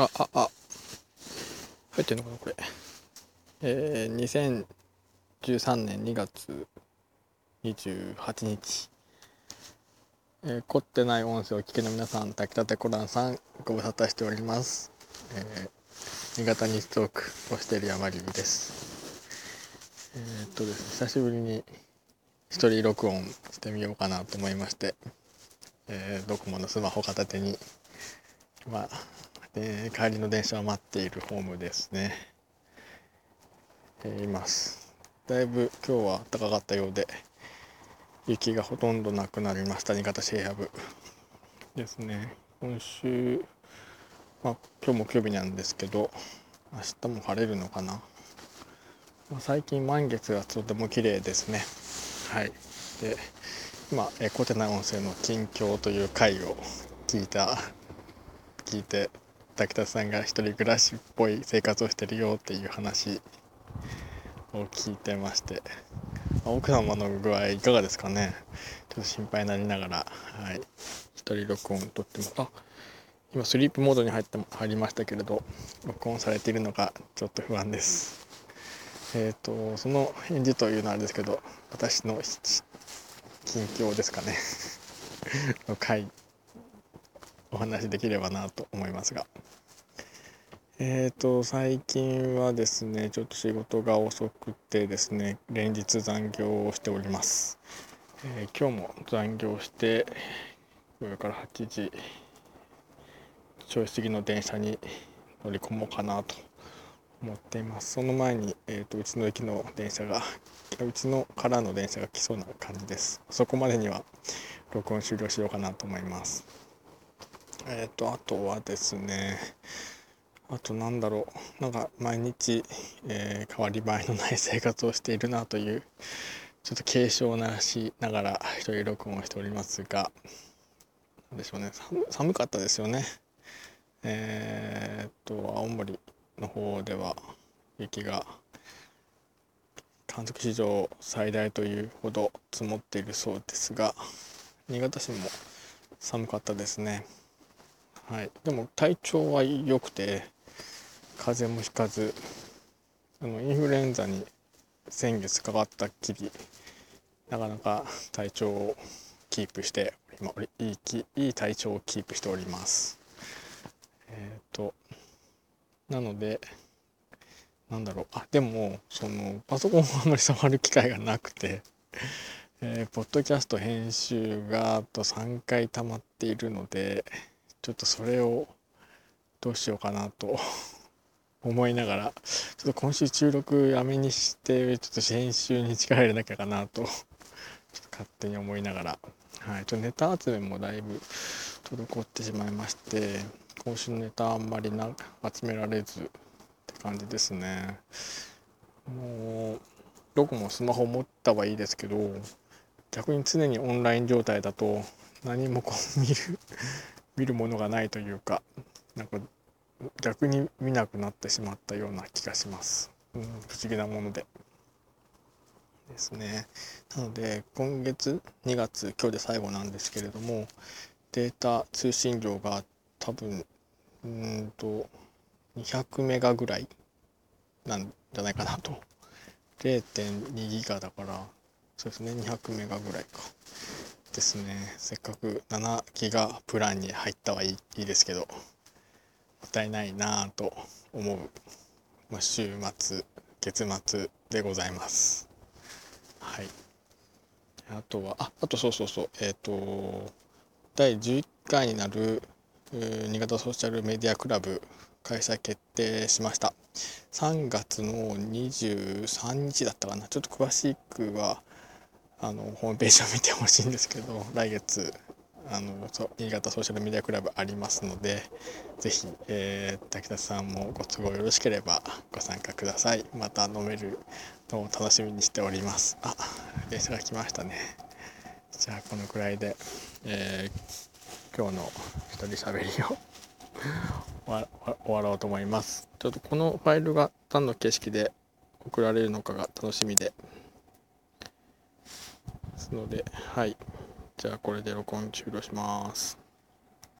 あ、あ、あ、入ってんのかな、これ。えー、2013年2月28日。えー、凝ってない音声を聞きの皆さん、炊きたてコランさん、ご無沙汰しております。えー、新潟にストークをしている山流です。えー、っとですね、久しぶりに一人録音してみようかなと思いまして、えー、ドコモのスマホ片手に、まあ、えー、帰りの電車を待っているホームですね、えー、います。だいぶ今日は暖かかったようで雪がほとんどなくなりました。新潟シェア部ですね。今週まあ今日も今日日なんですけど明日も晴れるのかな、まあ、最近満月がとても綺麗ですね。はい。で今えコテナ音声の近況という回を聞いた聞いて滝田さんが一人暮らしっぽい生活をしてるよっていう話を聞いてまして。奥様の具合いかがですかね。ちょっと心配になりながらはい。一人録音撮ってます。あ今スリープモードに入って入りましたけれど録音されているのがちょっと不安です。えっ、ー、とその返事というのはあれですけど私の 近況ですかね。の回お話できればなと思いますが。えっ、ー、と最近はですねちょっと仕事が遅くてですね連日残業をしております、えー、今日も残業してこれから8時ちょい過ぎの電車に乗り込もうかなと思っています。その前に、えーと、うちの駅の電車がうちのからの電車が来そうな感じです。そこまでには録音終了しようかなと思います。えっ、ー、とあとはですねあとなんだろうなんか毎日、えー、変わり映えのない生活をしているなというちょっと警鐘を鳴らしながら一人録音をしておりますが何でしょうね寒かったですよね。えー、っと青森の方では雪が観測史上最大というほど積もっているそうですが新潟市も寒かったですね。はい。でも体調は良くて風邪もひかずあのインフルエンザに先月かかったっきりなかなか体調をキープして今いいいい体調をキープしております。えっ、ー、となのでなんだろう。あでもそのパソコンをあんまり触る機会がなくてえー、ポッドキャスト編集があと3回溜まっているのでちょっとそれをどうしようかなと 思いながらちょっと今週収録やめにしてちょっと編集に力入れなきゃかな と勝手に思いながら、はい、ちょっとネタ集めもだいぶ滞ってしまいまして今週のネタあんまりな集められずって感じですね。もうどこもスマホ持ったはいいですけど逆に常にオンライン状態だと何もこう見る見るものがないというかなんか逆に見なくなってしまったような気がします、うん、不思議なもので。ですね。なので今月2月今日で最後なんですけれどもデータ通信量が多分うんと200メガぐらいなんじゃないかなと。0.2ギガだからそうですね200メガぐらいか。ですね。せっかく7ギガプランに入ったはいいですけどもったいないなぁと思う、まあ、週末月末でございます。はい。あとはああとそうそうそう。えっ、ー、と第11回になる新潟ソーシャルメディアクラブ開催決定しました。3月の23日だったかな。ちょっと詳しくはあのホームページを見てほしいんですけど 来月あの新潟ソーシャルメディアクラブありますので是非、えー、滝田さんもご都合よろしければご参加ください。また飲めるのを楽しみにしております。あ電車が来ましたね。じゃあこのくらいで、えー、今日の一人喋りを 終わろうと思います。ちょっとこのファイルが何の景色で送られるのかが楽しみで。ますのではいじゃあこれで録音終了します。